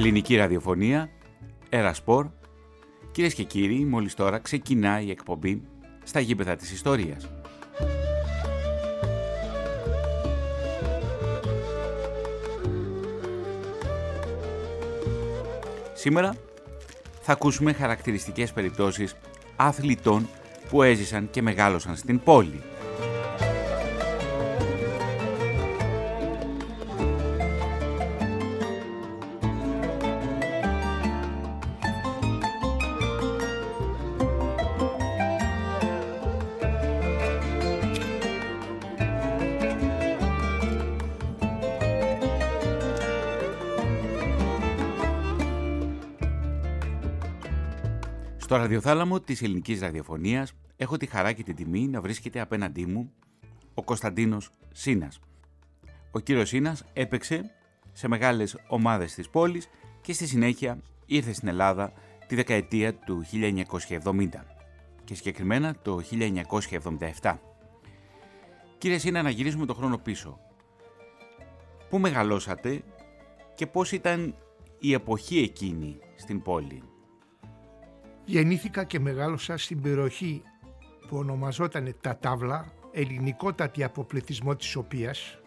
Ελληνική ραδιοφωνία, Ερασπορ. Κυρίες και κύριοι, μόλις τώρα ξεκινάει η εκπομπή στα γήπεδα της ιστορίας. Σήμερα θα ακούσουμε χαρακτηριστικές περιπτώσεις αθλητών που έζησαν και μεγάλωσαν στην πόλη. Στο ραδιοθάλαμο της ελληνικής ραδιοφωνίας έχω τη χαρά και την τιμή να βρίσκεται απέναντί μου ο Κωνσταντίνος Σίνας. Ο κύριος Σίνας έπαιξε σε μεγάλες ομάδες της πόλης και στη συνέχεια ήρθε στην Ελλάδα τη δεκαετία του 1970 και συγκεκριμένα το 1977. Κύριε Σίνα, να γυρίσουμε το χρόνο πίσω. Πού μεγαλώσατε και πώς ήταν η εποχή εκείνη στην πόλη; Γεννήθηκα και μεγάλωσα στην περιοχή που ονομαζόταν Τα Τάβλα, ελληνικότατη αποπληθισμό της οποίας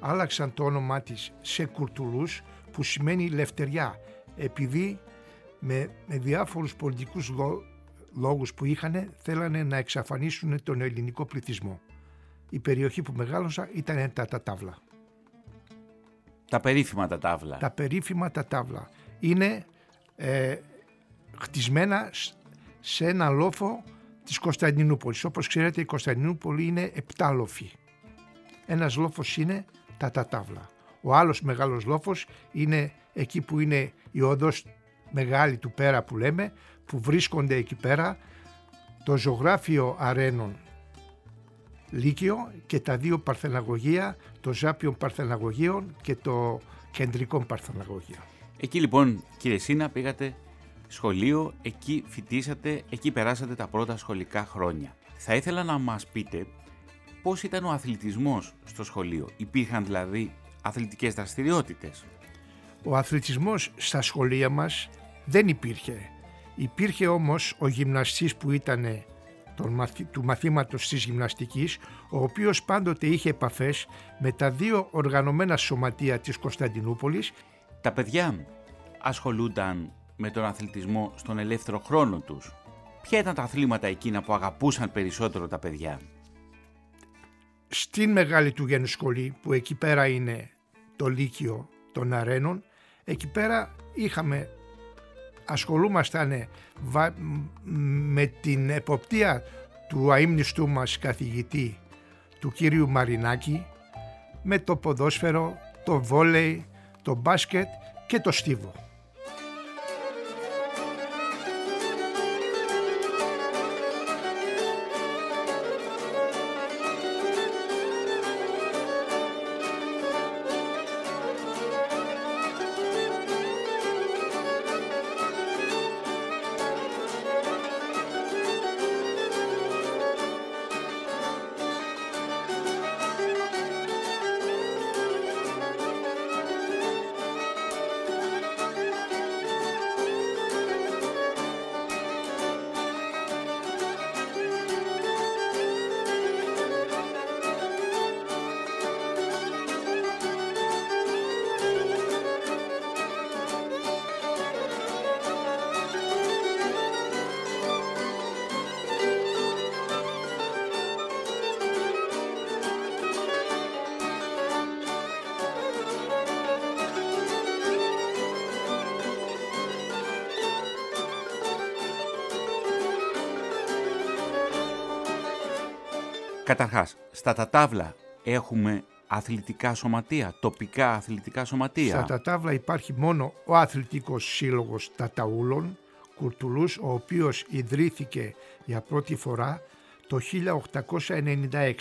άλλαξαν το όνομά της σε Κουρτουλούς που σημαίνει λευτεριά επειδή με, με διάφορους πολιτικούς λόγους που είχαν θέλανε να εξαφανίσουν τον ελληνικό πληθυσμό. Η περιοχή που μεγάλωσα ήταν τα, τα Τάβλα. Τα περίφημα τα Τάβλα. Τα περίφημα τα Τάβλα. Είναι ε, χτισμένα σε ένα λόφο της Κωνσταντινούπολης. Όπως ξέρετε η Κωνσταντινούπολη είναι επτά λόφοι. Ένας λόφος είναι τα Τατάβλα. Ο άλλος μεγάλος λόφος είναι εκεί που είναι η οδός μεγάλη του πέρα που λέμε, που βρίσκονται εκεί πέρα το ζωγράφιο αρένων Λύκειο και τα δύο παρθεναγωγεία, το Ζάπιον Παρθεναγωγείων και το Κεντρικό Παρθεναγωγείο. Εκεί λοιπόν κύριε Σίνα πήγατε σχολείο, εκεί φοιτήσατε, εκεί περάσατε τα πρώτα σχολικά χρόνια. Θα ήθελα να μας πείτε πώς ήταν ο αθλητισμός στο σχολείο. Υπήρχαν δηλαδή αθλητικές δραστηριότητες; Ο αθλητισμός στα σχολεία μας δεν υπήρχε. Υπήρχε όμως ο γυμναστής που ήταν του μαθήματος της γυμναστικής, ο οποίος πάντοτε είχε επαφές με τα δύο οργανωμένα σωματεία της Κωνσταντινούπολης. Τα παιδιά ασχολούνταν με τον αθλητισμό στον ελεύθερο χρόνο τους. Ποια ήταν τα αθλήματα εκείνα που αγαπούσαν περισσότερο τα παιδιά; Στην Μεγάλη του Σχολή που εκεί πέρα είναι το Λύκειο των Αρένων εκεί πέρα είχαμε ασχολούμασταν με την εποπτεία του αείμνηστού μας καθηγητή του κύριου Μαρινάκη με το ποδόσφαιρο, το βόλεϊ, το μπάσκετ και το στίβο. Καταρχάς, στα τατάβλα έχουμε αθλητικά σωματεία, τοπικά αθλητικά σωματεία. Στα τατάβλα υπάρχει μόνο ο αθλητικός σύλλογος Ταταούλων, Κουρτουλούς, ο οποίος ιδρύθηκε για πρώτη φορά το 1896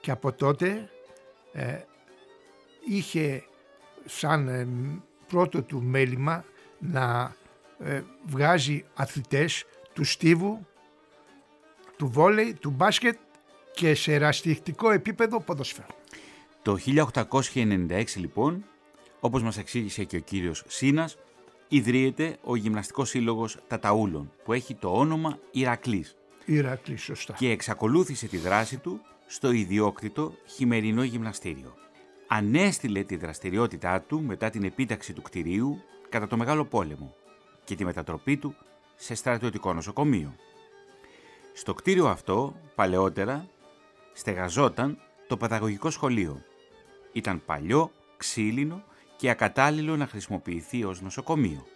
και από τότε ε, είχε σαν ε, πρώτο του μέλημα να ε, βγάζει αθλητές του στίβου, του βόλεϊ, του μπάσκετ και σε εραστιχτικό επίπεδο ποδοσφαίρου. Το 1896 λοιπόν όπως μας εξήγησε και ο κύριος Σίνας, ιδρύεται ο Γυμναστικός Σύλλογος Ταταούλων, που έχει το όνομα Ηρακλής. Ηρακλής, σωστά. Και εξακολούθησε τη δράση του στο ιδιόκτητο χειμερινό γυμναστήριο. Ανέστηλε τη δραστηριότητά του μετά την επίταξη του κτηρίου κατά το Μεγάλο Πόλεμο και τη μετατροπή του σε στρατιωτικό νοσοκομείο. Στο κτίριο αυτό, παλαιότερα, στεγαζόταν το παιδαγωγικό σχολείο. Ήταν παλιό, ξύλινο και ακατάλληλο να χρησιμοποιηθεί ως νοσοκομείο.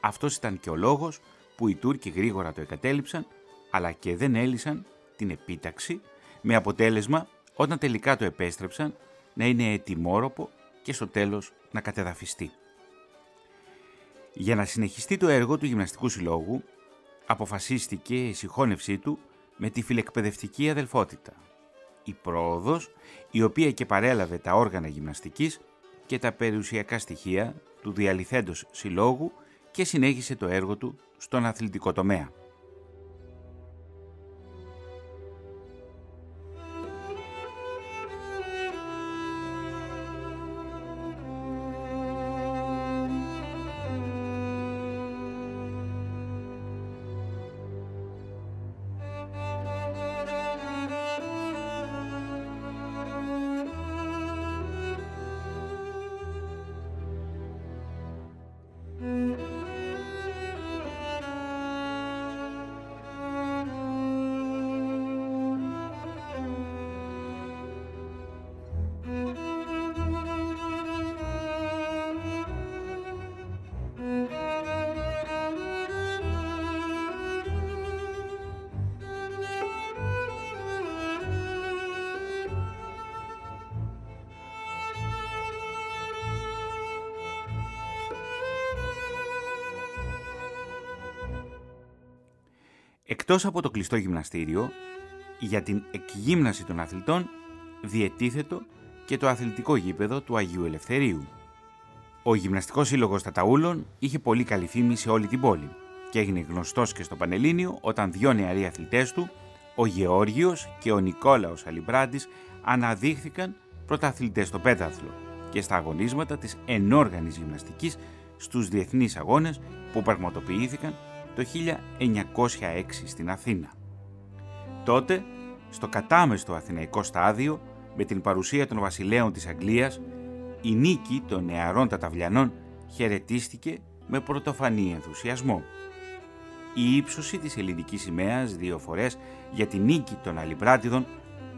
Αυτός ήταν και ο λόγος που οι Τούρκοι γρήγορα το εγκατέλειψαν, αλλά και δεν έλυσαν την επίταξη, με αποτέλεσμα όταν τελικά το επέστρεψαν να είναι ετοιμόροπο και στο τέλος να κατεδαφιστεί. Για να συνεχιστεί το έργο του Γυμναστικού Συλλόγου, αποφασίστηκε η συγχώνευσή του με τη φιλεκπαιδευτική αδελφότητα. Η πρόοδος, η οποία και παρέλαβε τα όργανα γυμναστικής και τα περιουσιακά στοιχεία του διαλυθέντος συλλόγου και συνέχισε το έργο του στον αθλητικό τομέα. Εκτός από το κλειστό γυμναστήριο, για την εκγύμναση των αθλητών διετίθετο και το αθλητικό γήπεδο του Αγίου Ελευθερίου. Ο Γυμναστικός Σύλλογος Ταταούλων είχε πολύ καλή φήμη σε όλη την πόλη και έγινε γνωστός και στο Πανελλήνιο όταν δυο νεαροί αθλητές του, ο Γεώργιος και ο Νικόλαος Αλιμπράντης, αναδείχθηκαν πρωταθλητές στο πέταθλο και στα αγωνίσματα της ενόργανης γυμναστικής στους διεθνείς αγώνες που πραγματοποιήθηκαν το 1906 στην Αθήνα. Τότε, στο κατάμεστο αθηναϊκό στάδιο, με την παρουσία των βασιλέων της Αγγλίας, η νίκη των νεαρών ταταβλιανών χαιρετίστηκε με πρωτοφανή ενθουσιασμό. Η ύψωση της ελληνικής σημαίας δύο φορές για τη νίκη των Αλιμπράτιδων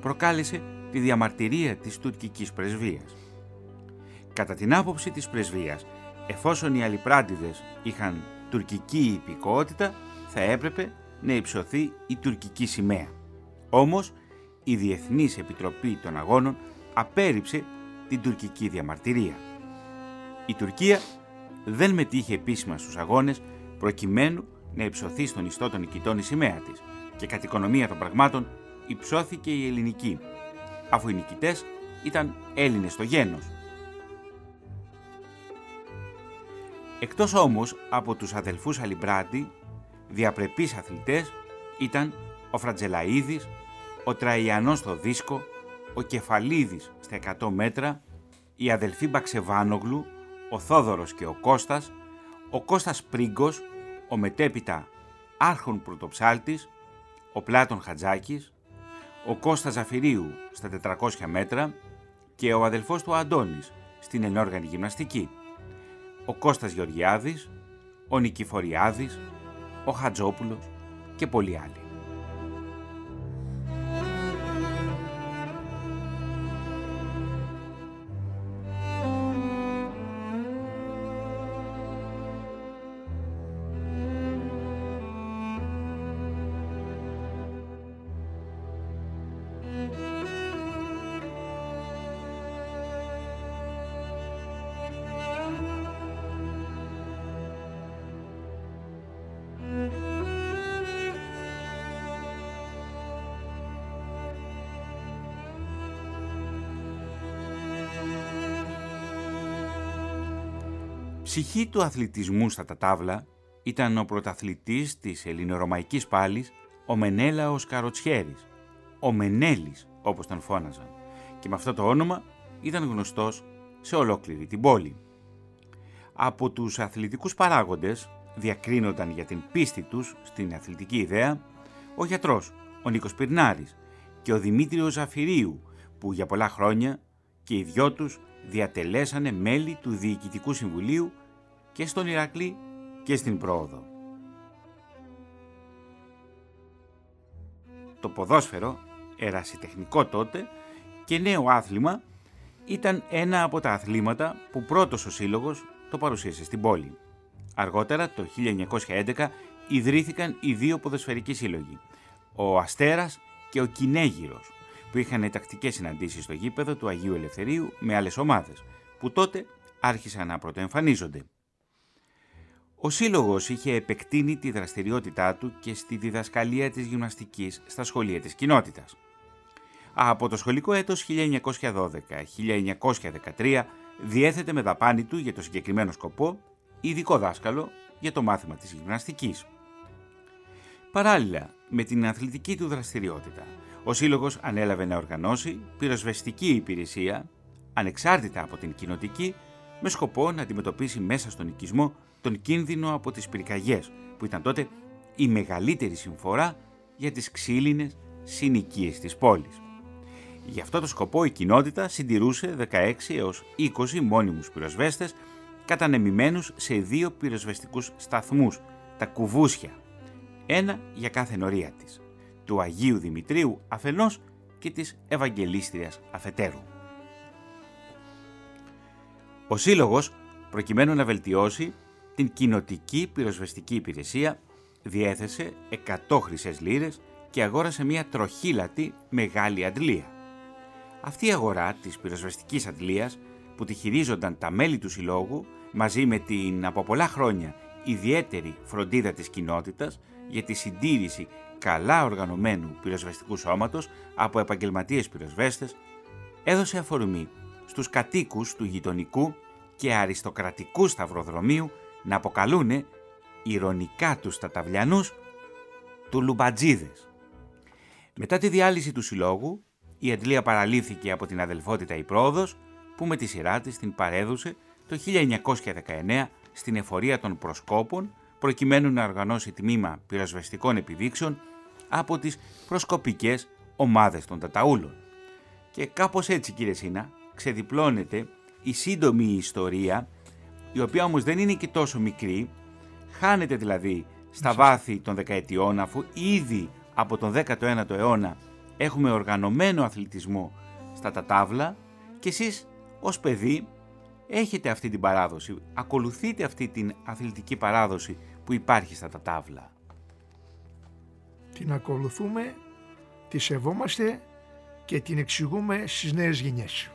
προκάλεσε τη διαμαρτυρία της τουρκικής πρεσβείας. Κατά την άποψη της πρεσβείας, εφόσον οι Αλιπράτιδες είχαν τουρκική υπηκότητα θα έπρεπε να υψωθεί η τουρκική σημαία. Όμως η Διεθνής Επιτροπή των Αγώνων απέρριψε την τουρκική διαμαρτυρία. Η Τουρκία δεν μετήχε επίσημα στους αγώνες προκειμένου να υψωθεί στον ιστό των νικητών η σημαία της και κατ' οικονομία των πραγμάτων υψώθηκε η ελληνική, αφού οι νικητές ήταν Έλληνες στο γένος Εκτός όμως από τους αδελφούς Αλιμπράτη, διαπρεπείς αθλητές ήταν ο Φρατζελαίδης, ο Τραϊανός στο δίσκο, ο Κεφαλίδης στα 100 μέτρα, οι αδελφοί Μπαξεβάνογλου, ο Θόδωρος και ο Κώστας, ο Κώστας Πρίγκος, ο μετέπειτα Άρχον Πρωτοψάλτης, ο Πλάτων Χατζάκης, ο Κώστας Ζαφυρίου στα 400 μέτρα και ο αδελφός του Αντώνης στην ενόργανη γυμναστική ο Κώστας Γεωργιάδης, ο Νικηφοριάδης, ο Χατζόπουλος και πολλοί άλλοι. Ψυχή του αθλητισμού στα τατάβλα ήταν ο πρωταθλητής της ελληνορωμαϊκής πάλης, ο Μενέλαος Καροτσιέρης, ο Μενέλης όπως τον φώναζαν και με αυτό το όνομα ήταν γνωστός σε ολόκληρη την πόλη. Από τους αθλητικούς παράγοντες διακρίνονταν για την πίστη τους στην αθλητική ιδέα ο γιατρός, ο Νίκος Πυρνάρης και ο Δημήτριος Ζαφυρίου που για πολλά χρόνια και οι δυο τους διατελέσανε μέλη του Διοικητικού Συμβουλίου και στον Ηρακλή και στην Πρόοδο. Το ποδόσφαιρο, ερασιτεχνικό τότε και νέο άθλημα, ήταν ένα από τα αθλήματα που πρώτος ο Σύλλογος το παρουσίασε στην πόλη. Αργότερα, το 1911, ιδρύθηκαν οι δύο ποδοσφαιρικοί σύλλογοι, ο Αστέρας και ο Κινέγυρος, που είχαν τακτικές συναντήσεις στο γήπεδο του Αγίου Ελευθερίου με άλλες ομάδες, που τότε άρχισαν να πρωτοεμφανίζονται. Ο Σύλλογος είχε επεκτείνει τη δραστηριότητά του και στη διδασκαλία της γυμναστικής στα σχολεία της κοινότητας. Από το σχολικό έτος 1912-1913 διέθετε με δαπάνη του για το συγκεκριμένο σκοπό ειδικό δάσκαλο για το μάθημα της γυμναστικής. Παράλληλα με την αθλητική του δραστηριότητα, ο Σύλλογος ανέλαβε να οργανώσει πυροσβεστική υπηρεσία, ανεξάρτητα από την κοινοτική, με σκοπό να αντιμετωπίσει μέσα στον οικισμό τον κίνδυνο από τις πυρκαγιές, που ήταν τότε η μεγαλύτερη συμφορά για τις ξύλινες συνοικίες της πόλης. Γι' αυτό το σκοπό η κοινότητα συντηρούσε 16 έως 20 μόνιμους πυροσβέστες κατανεμημένους σε δύο πυροσβεστικούς σταθμούς, τα κουβούσια, ένα για κάθε νορία της, του Αγίου Δημητρίου αφενός και της Ευαγγελίστριας αφετέρου. Ο Σύλλογος, προκειμένου να βελτιώσει την κοινοτική πυροσβεστική υπηρεσία, διέθεσε 100 χρυσές λίρες και αγόρασε μια τροχύλατη μεγάλη αντλία. Αυτή η αγορά της πυροσβεστικής αντλίας που τη χειρίζονταν τα μέλη του Συλλόγου μαζί με την από πολλά χρόνια ιδιαίτερη φροντίδα της κοινότητας για τη συντήρηση καλά οργανωμένου πυροσβεστικού σώματος από επαγγελματίες πυροσβέστες έδωσε αφορμή στους κατοίκους του γειτονικού και αριστοκρατικού σταυροδρομίου να αποκαλούνε ηρωνικά τους ταταβλιανούς του Λουμπατζίδες. Μετά τη διάλυση του συλλόγου, η αντλία παραλήφθηκε από την αδελφότητα η Πρόοδος, που με τη σειρά της την παρέδωσε το 1919 στην εφορία των προσκόπων, προκειμένου να οργανώσει τμήμα πυροσβεστικών επιδείξεων από τις προσκοπικές ομάδες των Ταταούλων. Και κάπως έτσι κύριε Σίνα ξεδιπλώνεται η σύντομη ιστορία, η οποία όμως δεν είναι και τόσο μικρή, χάνεται δηλαδή στα βάθη των δεκαετιών αφού ήδη από τον 19ο αιώνα έχουμε οργανωμένο αθλητισμό στα τατάβλα και εσείς ως παιδί έχετε αυτή την παράδοση, ακολουθείτε αυτή την αθλητική παράδοση που υπάρχει στα τατάβλα. Την ακολουθούμε, τη σεβόμαστε και την εξηγούμε στις νέες γενιές.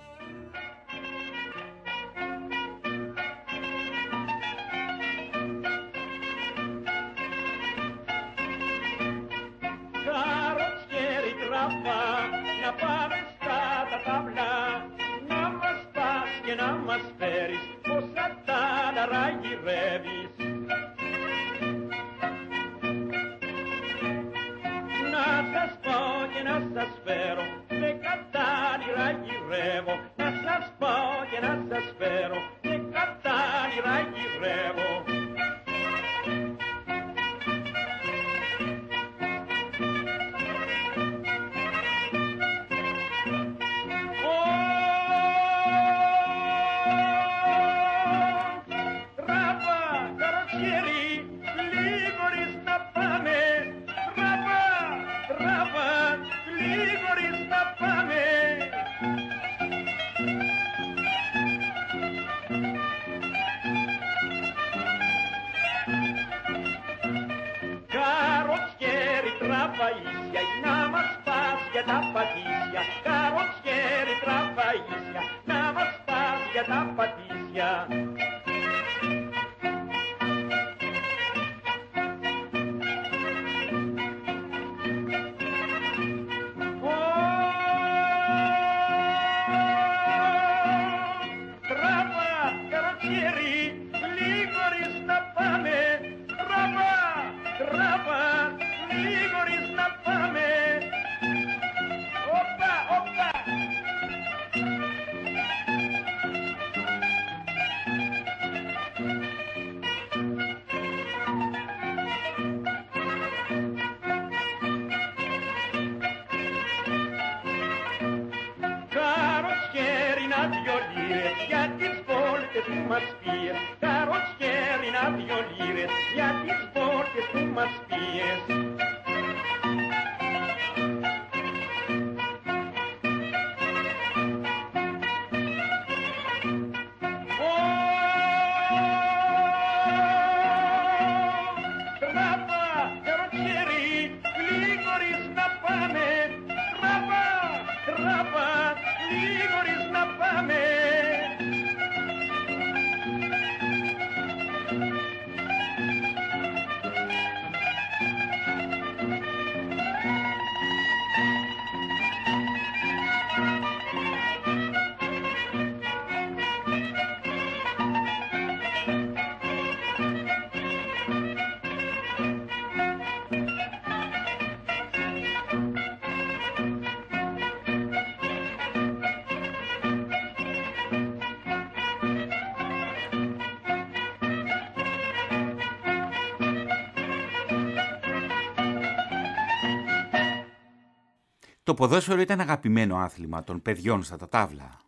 Το ποδόσφαιρο ήταν αγαπημένο άθλημα των παιδιών στα ταύλα.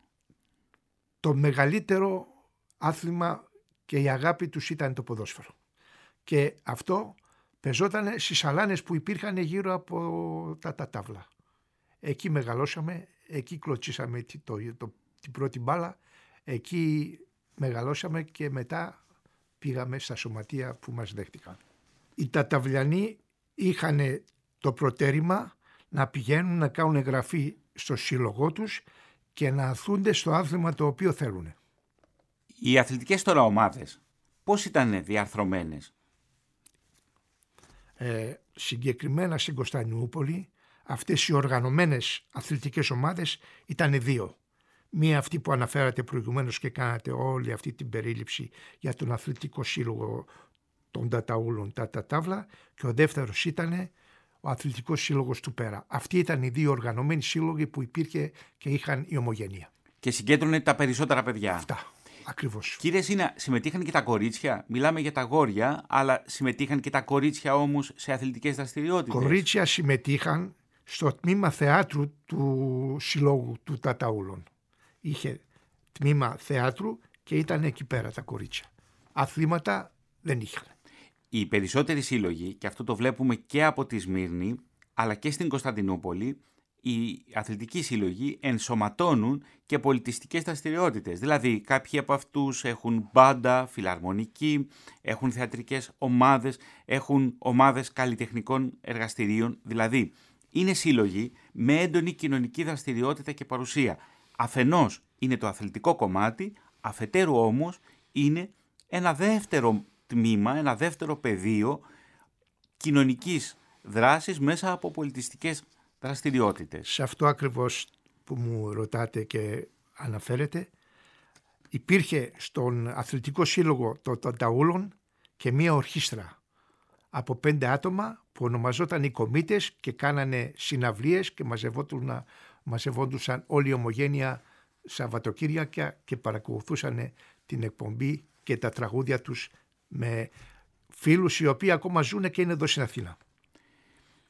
Το μεγαλύτερο άθλημα και η αγάπη τους ήταν το ποδόσφαιρο. Και αυτό πεζόταν στις αλάνες που υπήρχαν γύρω από τα, τα τάβλα. Εκεί μεγαλώσαμε, εκεί κλωτσίσαμε το, το, την πρώτη μπάλα, εκεί μεγαλώσαμε και μετά πήγαμε στα σωματεία που μας δέχτηκαν. Οι ταταβλιανοί είχαν το προτέρημα να πηγαίνουν να κάνουν εγγραφή στο σύλλογό τους και να αθούνται στο άθλημα το οποίο θέλουν. Οι αθλητικές τώρα ομάδες πώς ήταν διαρθρωμένες; Ε, συγκεκριμένα στην Κωνσταντινούπολη αυτές οι οργανωμένες αθλητικές ομάδες ήταν δύο. Μία αυτή που αναφέρατε προηγουμένως και κάνατε όλη αυτή την περίληψη για τον αθλητικό σύλλογο των Ταταούλων, τα Τατάβλα και ο δεύτερος ήταν ο Αθλητικός Σύλλογος του Πέρα. Αυτοί ήταν οι δύο οργανωμένοι σύλλογοι που υπήρχε και είχαν η ομογενεία. Και συγκέντρωνε τα περισσότερα παιδιά. Αυτά. Ακριβώς. Κύριε Σίνα, συμμετείχαν και τα κορίτσια; Μιλάμε για τα γόρια, αλλά συμμετείχαν και τα κορίτσια όμως σε αθλητικές δραστηριότητες; Κορίτσια συμμετείχαν στο τμήμα θεάτρου του Συλλόγου του Ταταούλων. Είχε τμήμα θεάτρου και ήταν εκεί πέρα τα κορίτσια. Αθλήματα δεν είχαν. Οι περισσότεροι σύλλογοι, και αυτό το βλέπουμε και από τη Σμύρνη, αλλά και στην Κωνσταντινούπολη, οι αθλητικοί σύλλογοι ενσωματώνουν και πολιτιστικές δραστηριότητες. Δηλαδή κάποιοι από αυτούς έχουν μπάντα, φιλαρμονική, έχουν θεατρικές ομάδες, έχουν ομάδες καλλιτεχνικών εργαστηρίων. Δηλαδή είναι σύλλογοι με έντονη κοινωνική δραστηριότητα και παρουσία. Αφενός είναι το αθλητικό κομμάτι, αφετέρου όμως είναι ένα δεύτερο τμήμα, ένα δεύτερο πεδίο κοινωνικής δράσης μέσα από πολιτιστικές δραστηριότητες. Σε αυτό ακριβώς που μου ρωτάτε και αναφέρετε, υπήρχε στον Αθλητικό Σύλλογο των Ταούλων και μία ορχήστρα από πέντε άτομα που ονομαζόταν οι κομίτες και κάνανε συναυλίες και μαζευόντουσαν όλη η ομογένεια Σαββατοκύριακα και παρακολουθούσαν την εκπομπή και τα τραγούδια τους με φίλους οι οποίοι ακόμα ζουν και είναι εδώ στην Αθήνα.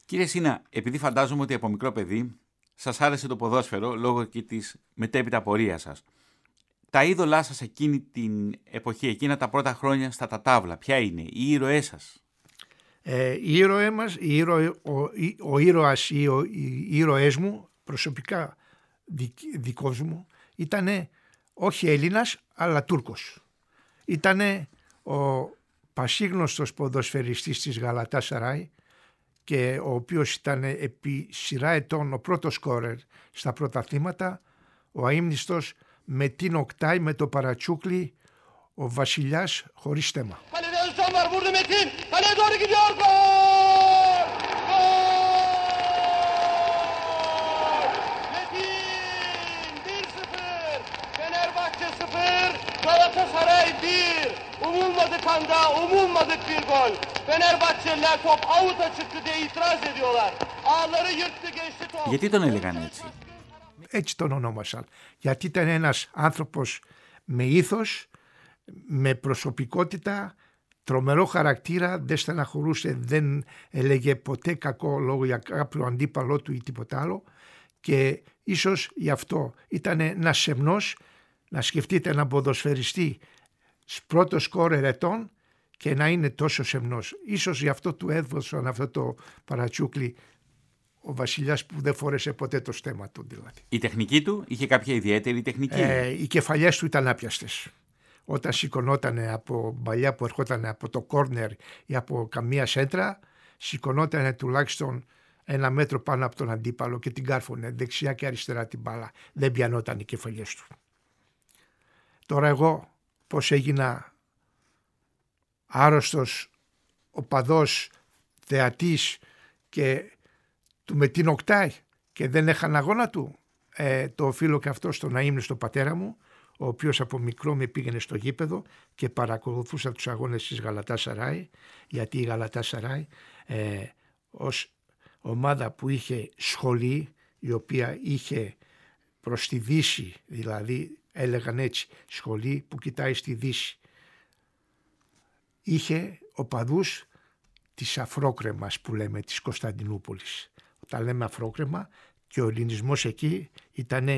Κύριε Σίνα, επειδή φαντάζομαι ότι από μικρό παιδί σας άρεσε το ποδόσφαιρο λόγω και της μετέπειτα πορείας σας. Τα είδωλά σας εκείνη την εποχή, εκείνα τα πρώτα χρόνια στα τατάβλα, ποια είναι, οι ήρωές σας; Ε, οι ήρωές μας, οι ήρωε, ο, ο ήρωας ή ο, οι ήρωές μου, προσωπικά δικ, δικός μου, ήταν όχι Έλληνας αλλά Τούρκος. Ήτανε ο πασίγνωστος ποδοσφαιριστής της Γαλατά Σαράι και ο οποίος ήταν επί σειρά ετών ο πρώτος σκόρερ στα πρώτα θύματα, ο αείμνηστος με την οκτάι με το παρατσούκλι, ο βασιλιάς χωρίς θέμα. Galatasaray 1, umulmadık anda umulmadık bir gol. Fenerbahçeliler top avuta çıktı diye itiraz ediyorlar. Ağları yırttı geçti top. Γιατί τον έλεγαν έτσι. Έτσι τον ονόμασαν. Γιατί ήταν ένας άνθρωπος με ήθος, με προσωπικότητα, τρομερό χαρακτήρα, δεν στεναχωρούσε, δεν έλεγε ποτέ κακό λόγο για κάποιο αντίπαλό του ή τίποτα άλλο και ίσως γι' αυτό ήταν ένας σεμνός να σκεφτείτε έναν ποδοσφαιριστή πρώτο σκόρ ερετών και να είναι τόσο σεμνός. Ίσως γι' αυτό του έδωσαν αυτό το παρατσούκλι ο βασιλιάς που δεν φόρεσε ποτέ το στέμα του δηλαδή. Η τεχνική του είχε κάποια ιδιαίτερη τεχνική; Ε, οι κεφαλιές του ήταν άπιαστες. Όταν σηκωνόταν από μπαλιά που ερχόταν από το κόρνερ ή από καμία σέντρα, σηκωνόταν τουλάχιστον ένα μέτρο πάνω από τον αντίπαλο και την κάρφωνε δεξιά και αριστερά την μπάλα. Δεν πιανόταν οι κεφαλιές του. Τώρα εγώ πώς έγινα άρρωστος οπαδός θεατής και του με την οκτάει και δεν έχανα αγώνα του. Ε, το οφείλω και αυτό στο να ήμουν στο πατέρα μου, ο οποίος από μικρό με πήγαινε στο γήπεδο και παρακολουθούσα τους αγώνες της Γαλατά Σαράι, γιατί η Γαλατά Σαράι ε, ως ομάδα που είχε σχολή, η οποία είχε προς τη Δύση, δηλαδή έλεγαν έτσι, σχολή που κοιτάει στη Δύση. Είχε οπαδούς της αφρόκρεμας που λέμε της Κωνσταντινούπολης τα λέμε αφρόκρεμα και ο ελληνισμός εκεί ήταν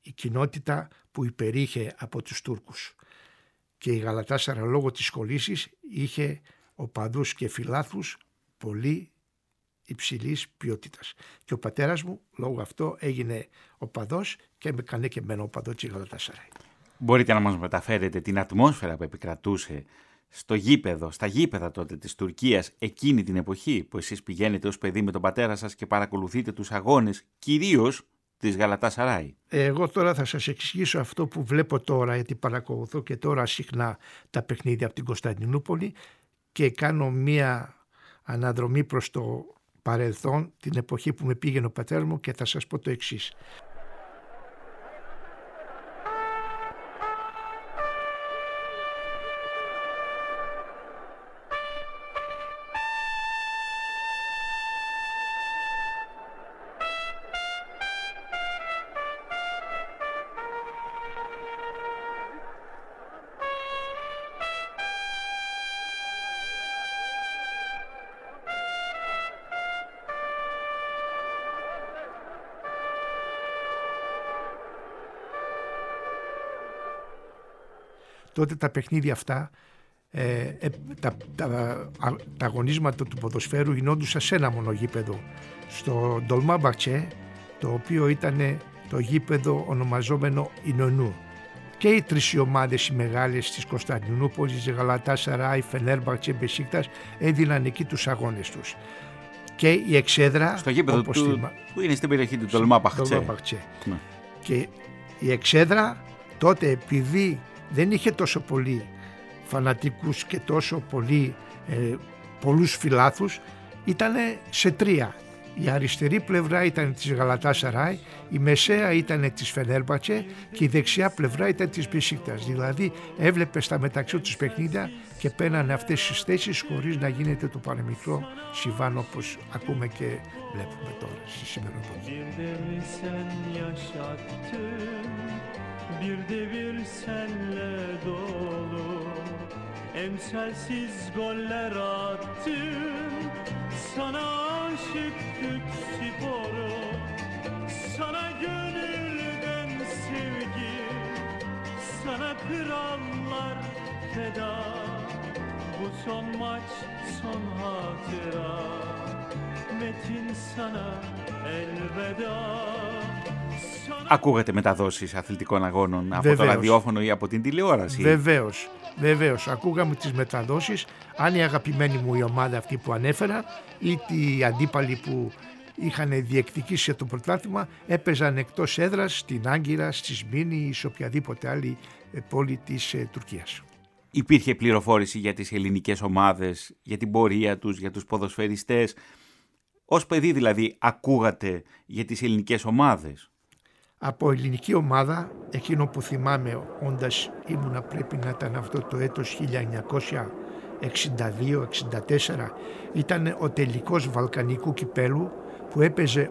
η κοινότητα που υπερήχε από τους Τούρκους. Και η Γαλατάσαρα λόγω της κολλήσης είχε οπαδούς και φιλάθους πολύ υψηλής ποιότητας. Και ο πατέρας μου λόγω αυτό έγινε οπαδός και με κανέ και μένω οπαδό της Γαλατάσαρα. Μπορείτε να μας μεταφέρετε την ατμόσφαιρα που επικρατούσε στο γήπεδο, στα γήπεδα τότε της Τουρκίας εκείνη την εποχή που εσείς πηγαίνετε ως παιδί με τον πατέρα σας και παρακολουθείτε τους αγώνες κυρίως της Γαλατά Σαράι. Εγώ τώρα θα σας εξηγήσω αυτό που βλέπω τώρα γιατί παρακολουθώ και τώρα συχνά τα παιχνίδια από την Κωνσταντινούπολη και κάνω μία αναδρομή προς το παρελθόν την εποχή που με πήγαινε ο πατέρας μου και θα σας πω το εξής. Τότε τα παιχνίδια αυτά, ε, ε, τα, τα, τα, αγωνίσματα του ποδοσφαίρου γινόντουσαν σε ένα μόνο γήπεδο. Στο Ντολμά Μπαξέ, το οποίο ήταν το γήπεδο ονομαζόμενο Ινωνού. Και οι τρεις ομάδες οι μεγάλες της Κωνσταντινούπολης, Γαλατά, Σαράι, Φενέρμπαξε, Μπεσίκτας έδιναν εκεί τους αγώνες τους. Και η εξέδρα... Στο γήπεδο του, που είναι στην περιοχή του Ντολμά Μπαξέ. Ναι. Και η εξέδρα τότε επειδή δεν είχε τόσο πολύ φανατικούς και τόσο πολύ, ε, πολλούς φιλάθους, ήταν σε τρία. Η αριστερή πλευρά ήταν της Γαλατά Σαράι, η μεσαία ήταν της Φενέρμπατσε και η δεξιά πλευρά ήταν της Μπεσίκτας. Δηλαδή έβλεπες στα μεταξύ τους παιχνίδια και πένανε αυτές τις θέσεις χωρίς να γίνεται το παραμικρό συμβάν όπως ακούμε και βλέπουμε τώρα στη σήμερα bir devir senle dolu. Emsalsiz goller attım Sana aşıktık sporu. Sana gönülden sevgi Sana krallar feda Bu son maç son hatıra Metin sana elveda Ακούγατε μεταδόσεις αθλητικών αγώνων από το ραδιόφωνο ή από την τηλεόραση; Βεβαίως, βεβαίως. Ακούγαμε τις μεταδόσεις. Αν η αγαπημένη μου η ομάδα αυτή που ανέφερα ή οι αντίπαλοι που είχαν διεκδικήσει το πρωτάθλημα έπαιζαν εκτός έδρας στην Άγκυρα, στη Σμήνη ή σε οποιαδήποτε άλλη ε, πόλη της ε, Τουρκίας. Υπήρχε πληροφόρηση για τις ελληνικές ομάδες, για την πορεία τους, για τους ποδοσφαιριστές. Ως παιδί δηλαδή ακούγατε για τις ελληνικές ομάδες; Από ελληνική ομάδα, εκείνο που θυμάμαι όντας ήμουνα πρέπει να ήταν αυτό το έτος 1962-64 ήταν ο τελικός Βαλκανικού κυπέλου που έπαιζε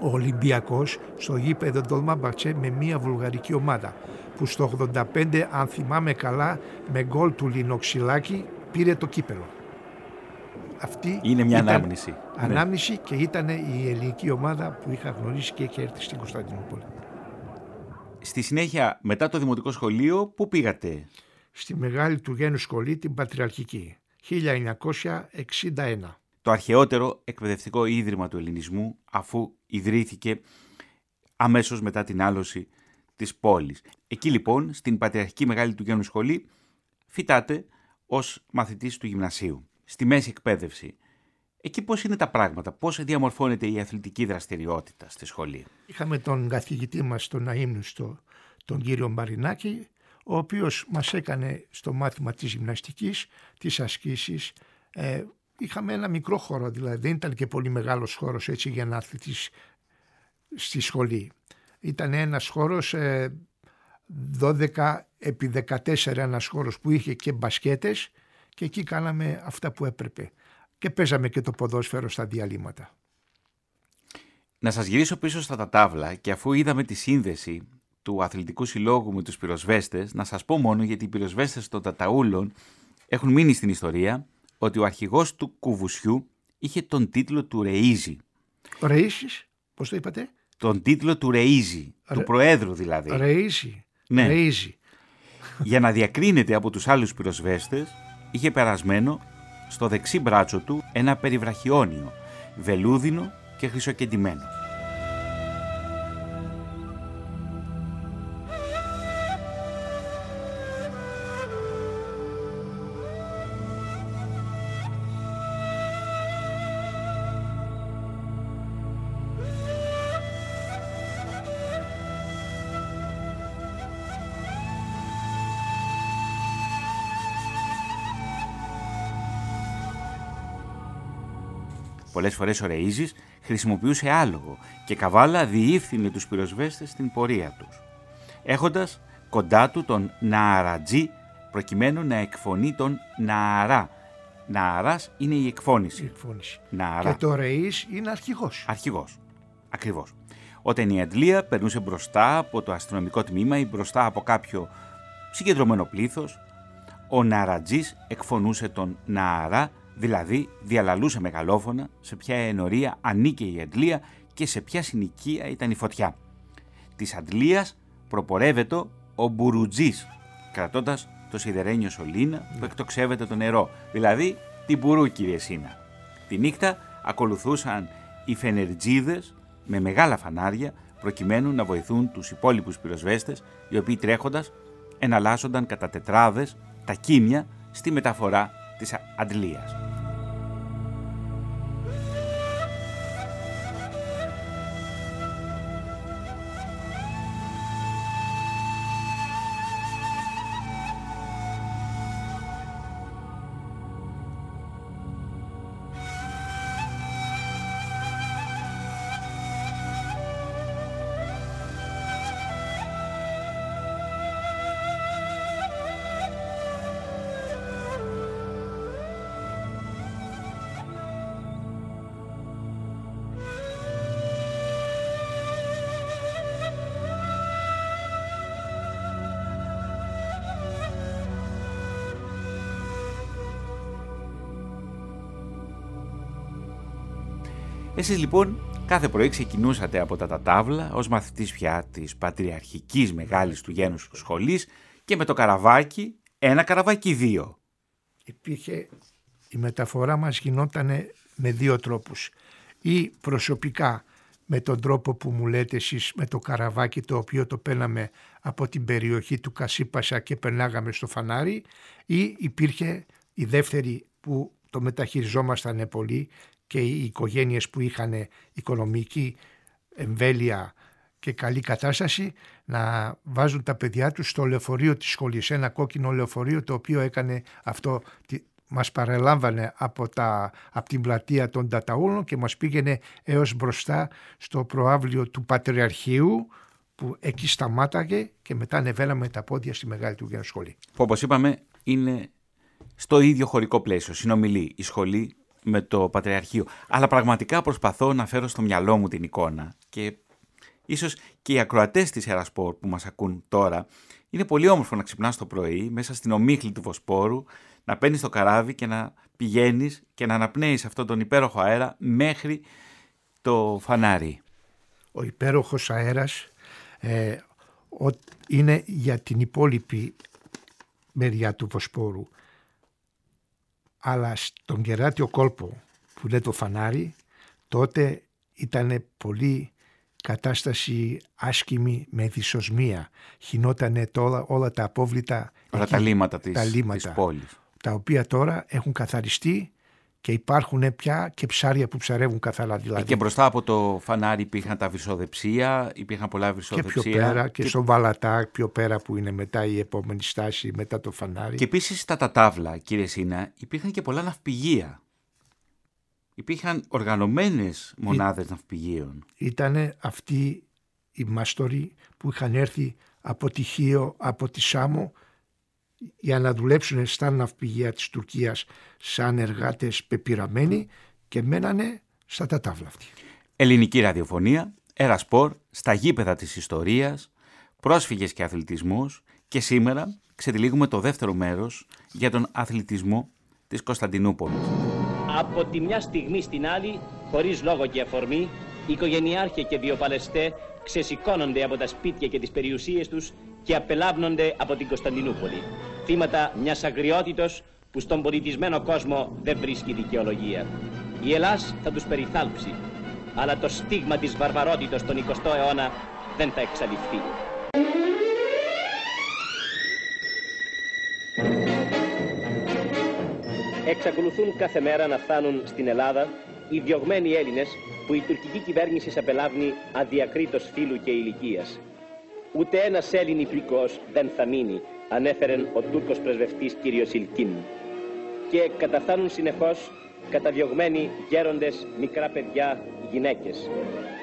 ο Ολυμπιακός στο γήπεδο Ντόλμα Μπατσέ με μια βουλγαρική ομάδα που στο 85 αν θυμάμαι καλά με γκολ του Λινοξυλάκη πήρε το κύπελο. Αυτή είναι μια ανάμνηση. Ναι. Ανάμνηση και ήταν η ελληνική ομάδα που είχα γνωρίσει και είχε έρθει στην Κωνσταντινούπολη. στη συνέχεια, μετά το δημοτικό σχολείο, πού πήγατε; Στη Μεγάλη του Γένου Σχολή, την Πατριαρχική, 1961. Το αρχαιότερο εκπαιδευτικό ίδρυμα του ελληνισμού, αφού ιδρύθηκε αμέσως μετά την άλωση της πόλης. Εκεί λοιπόν, στην Πατριαρχική Μεγάλη του Γένου Σχολή, φυτάτε ως μαθητής του γυμνασίου. Στη μέση εκπαίδευση Εκεί πώς είναι τα πράγματα, πώς διαμορφώνεται η αθλητική δραστηριότητα στη σχολή; Είχαμε τον καθηγητή μας, τον αείμνηστο, τον κύριο Μαρινάκη, ο οποίος μας έκανε στο μάθημα της γυμναστικής, τις ασκήσεις. Ε, είχαμε ένα μικρό χώρο, δηλαδή δεν ήταν και πολύ μεγάλος χώρος έτσι για να αθλητής στη σχολή. Ήταν ένας χώρος ε, 12 επί 14 ένας χώρος που είχε και μπασκέτες και εκεί κάναμε αυτά που έπρεπε και παίζαμε και το ποδόσφαιρο στα διαλύματα. Να σας γυρίσω πίσω στα τα τάβλα και αφού είδαμε τη σύνδεση του αθλητικού συλλόγου με τους πυροσβέστες, να σας πω μόνο γιατί οι πυροσβέστες των Ταταούλων έχουν μείνει στην ιστορία ότι ο αρχηγός του Κουβουσιού είχε τον τίτλο του Ρεΐζη. Ο Ρεΐζης, πώς το είπατε; Τον τίτλο του Ρεΐζη, του Προέδρου δηλαδή. Ρεΐζη. Ναι. Ρεΐζη. Για να διακρίνεται από τους άλλους πυροσβέστες, είχε περασμένο στο δεξί μπράτσο του ένα περιβραχιόνιο, βελούδινο και χρυσοκεντημένο. Πολλές φορές ο Ρεΐζης χρησιμοποιούσε άλογο και καβάλα διήφθηνε τους πυροσβέστες στην πορεία τους. Έχοντας κοντά του τον Νααρατζή προκειμένου να εκφωνεί τον Νααρά. Νααράς είναι η εκφώνηση. Η εκφώνηση. Νααρά. Και το Ρεΐς είναι αρχηγός. Αρχηγός. Ακριβώς. Όταν η αντλία περνούσε μπροστά από το αστυνομικό τμήμα ή μπροστά από κάποιο συγκεντρωμένο πλήθος, ο Ναρατζής εκφωνούσε τον Νααρά Δηλαδή, διαλαλούσε μεγαλόφωνα σε ποια ενορία ανήκε η αντλία και σε ποια συνοικία ήταν η φωτιά. Της αντλίας προπορεύεται ο Μπουρουτζής, κρατώντας το σιδερένιο σωλήνα που εκτοξεύεται το νερό, δηλαδή την Μπουρού κύριε Σίνα. Τη νύχτα ακολουθούσαν οι φενερτζίδες με μεγάλα φανάρια προκειμένου να βοηθούν τους υπόλοιπους πυροσβέστες οι οποίοι τρέχοντας εναλλάσσονταν κατά τετράδες τα κίμια στη μεταφορά της αντλίας. Εσείς λοιπόν κάθε πρωί ξεκινούσατε από τα τατάβλα ως μαθητής πια της πατριαρχικής μεγάλης του γένους σχολής και με το καραβάκι, ένα καραβάκι δύο. Υπήρχε, η μεταφορά μας γινόταν με δύο τρόπους. Ή προσωπικά με τον τρόπο που μου λέτε εσείς με το καραβάκι το οποίο το παίρναμε από την περιοχή του Κασίπασα και περνάγαμε στο φανάρι ή υπήρχε η δεύτερη που το μεταχειριζόμασταν πολύ και οι οικογένειες που είχαν οικονομική εμβέλεια και καλή κατάσταση να βάζουν τα παιδιά τους στο λεωφορείο της σχολής, ένα κόκκινο λεωφορείο το οποίο έκανε αυτό, μας παρελάμβανε από, τα, από την πλατεία των Ταταούλων και μας πήγαινε έως μπροστά στο προάβλιο του Πατριαρχείου που εκεί σταμάταγε και μετά ανεβαίναμε τα πόδια στη Μεγάλη του Σχολή. Που όπως είπαμε είναι στο ίδιο χωρικό πλαίσιο, συνομιλεί η σχολή με το Πατριαρχείο. Αλλά πραγματικά προσπαθώ να φέρω στο μυαλό μου την εικόνα και ίσως και οι ακροατές της Ερασπόρ που μας ακούν τώρα είναι πολύ όμορφο να ξυπνάς το πρωί μέσα στην ομίχλη του Βοσπόρου, να παίρνεις το καράβι και να πηγαίνεις και να αναπνέεις αυτόν τον υπέροχο αέρα μέχρι το φανάρι. Ο υπέροχος αέρας, ε, είναι για την υπόλοιπη μεριά του Βοσπόρου. Αλλά στον κεράτιο κόλπο που είναι το φανάρι τότε ήταν πολύ κατάσταση άσκημη με δυσοσμία. Χινότανε τώρα όλα τα απόβλητα, όλα τα λίματα της, της πόλης. Τα οποία τώρα έχουν καθαριστεί και υπάρχουν πια και ψάρια που ψαρεύουν καθαρά. Δηλαδή. Και μπροστά από το φανάρι υπήρχαν τα βυσοδεψία, υπήρχαν πολλά βυσοδεψία. Και πιο πέρα και, και... στο Βαλατά, πιο πέρα που είναι μετά η επόμενη στάση, μετά το φανάρι. Και επίσης στα τατάβλα, κύριε Σίνα, υπήρχαν και πολλά ναυπηγεία. Υπήρχαν οργανωμένες μονάδες ναυπηγείων. Ήταν αυτοί οι μάστοροι που είχαν έρθει από τη Χίο, από τη Σάμο για να δουλέψουν στα ναυπηγεία της Τουρκίας σαν εργάτες πεπειραμένοι και μένανε στα τατάβλα αυτή. Ελληνική ραδιοφωνία, Ερασπορ, στα γήπεδα της ιστορίας, πρόσφυγες και αθλητισμός και σήμερα ξετυλίγουμε το δεύτερο μέρος για τον αθλητισμό της Κωνσταντινούπολης. Από τη μια στιγμή στην άλλη, χωρίς λόγο και αφορμή, οικογενειάρχε και βιοπαλαιστέ ξεσηκώνονται από τα σπίτια και τις περιουσίες τους και απελάβνονται από την Κωνσταντινούπολη. Θύματα μιας αγριότητος που στον πολιτισμένο κόσμο δεν βρίσκει δικαιολογία. Η Ελλάς θα τους περιθάλψει, αλλά το στίγμα της βαρβαρότητος στον 20ο αιώνα δεν θα εξαλειφθεί. Εξακολουθούν κάθε μέρα να φτάνουν στην Ελλάδα οι διωγμένοι Έλληνες που η τουρκική κυβέρνηση απελάβνει αδιακρίτως φύλου και ηλικίας. Ούτε ένας Έλλην υπηκός δεν θα μείνει, ανέφερε ο Τούρκος πρεσβευτής κύριος Ιλκίν. Και καταφθάνουν συνεχώς καταδιωγμένοι γέροντες, μικρά παιδιά, γυναίκες.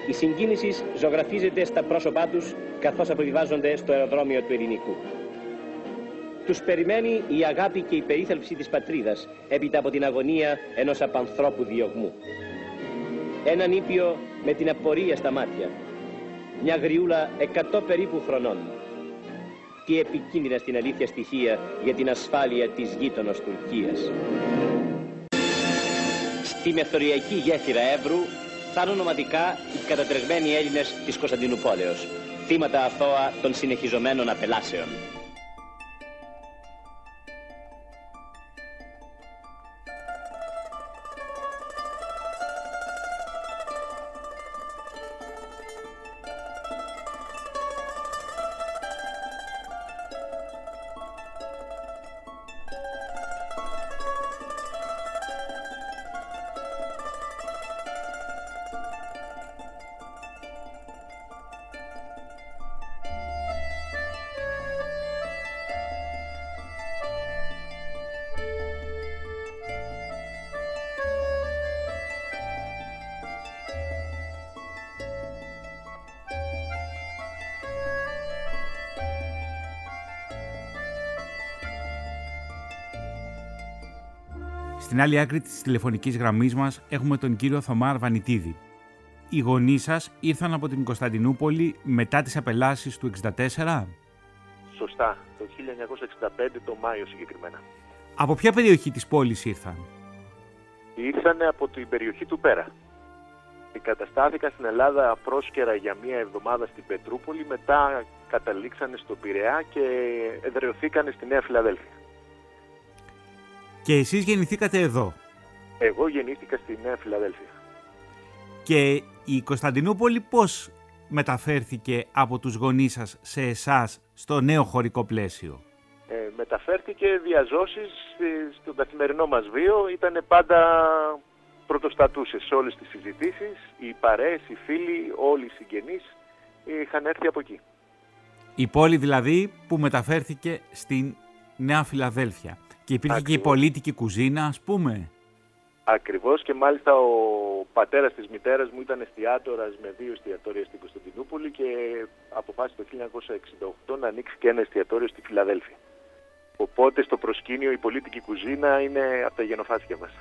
Η συγκίνηση ζωγραφίζεται στα πρόσωπά τους καθώς αποβιβάζονται στο αεροδρόμιο του Ελληνικού. Τους περιμένει η αγάπη και η περίθαλψη της πατρίδας έπειτα από την αγωνία ενός απανθρώπου διωγμού. Έναν ήπιο με την απορία στα μάτια, μια γριούλα εκατό περίπου χρονών. Τι επικίνδυνα στην αλήθεια στοιχεία για την ασφάλεια της γείτονος Τουρκίας. Στη μεθοριακή γέφυρα Εύρου φτάνουν ομαδικά οι κατατρεγμένοι Έλληνες της Κωνσταντινούπολεως, θύματα αθώα των συνεχιζομένων απελάσεων. Στην άλλη άκρη της τηλεφωνικής γραμμής μας έχουμε τον κύριο Θωμά Αρβανιτίδη. Οι γονείς σας ήρθαν από την Κωνσταντινούπολη μετά τις απελάσεις του 64? Σωστά, το 1965 το Μάιο συγκεκριμένα. Από ποια περιοχή της πόλης ήρθαν; Ήρθαν από την περιοχή του Πέρα. Καταστάθηκαν στην Ελλάδα πρόσκαιρα για μία εβδομάδα στην Πετρούπολη, μετά καταλήξανε στο Πειραιά και εδρεωθήκανε στη Νέα Φιλαδέλφια. Και εσείς γεννηθήκατε εδώ. Εγώ γεννήθηκα στη Νέα Φιλαδέλφια. Και η Κωνσταντινούπολη πώς μεταφέρθηκε από τους γονείς σας σε εσάς στο νέο χωρικό πλαίσιο; Ε, μεταφέρθηκε διαζώσεις ε, στον καθημερινό μας βίο. Ήταν πάντα πρωτοστατούσες σε όλες τις συζητήσεις. Οι παρέες, οι φίλοι, όλοι οι συγγενείς είχαν έρθει από εκεί. Η πόλη δηλαδή που μεταφέρθηκε στην Νέα Φιλαδέλφια. Και υπήρχε και η πολίτικη κουζίνα, ας πούμε. Ακριβώς και μάλιστα ο πατέρας της μητέρας μου ήταν εστιατόρας με δύο εστιατόρια στην Κωνσταντινούπολη και αποφάσισε το 1968 να ανοίξει και ένα εστιατόριο στη Φιλαδέλφια. Οπότε στο προσκήνιο η πολίτικη κουζίνα είναι από τα γενοφάσκια μας.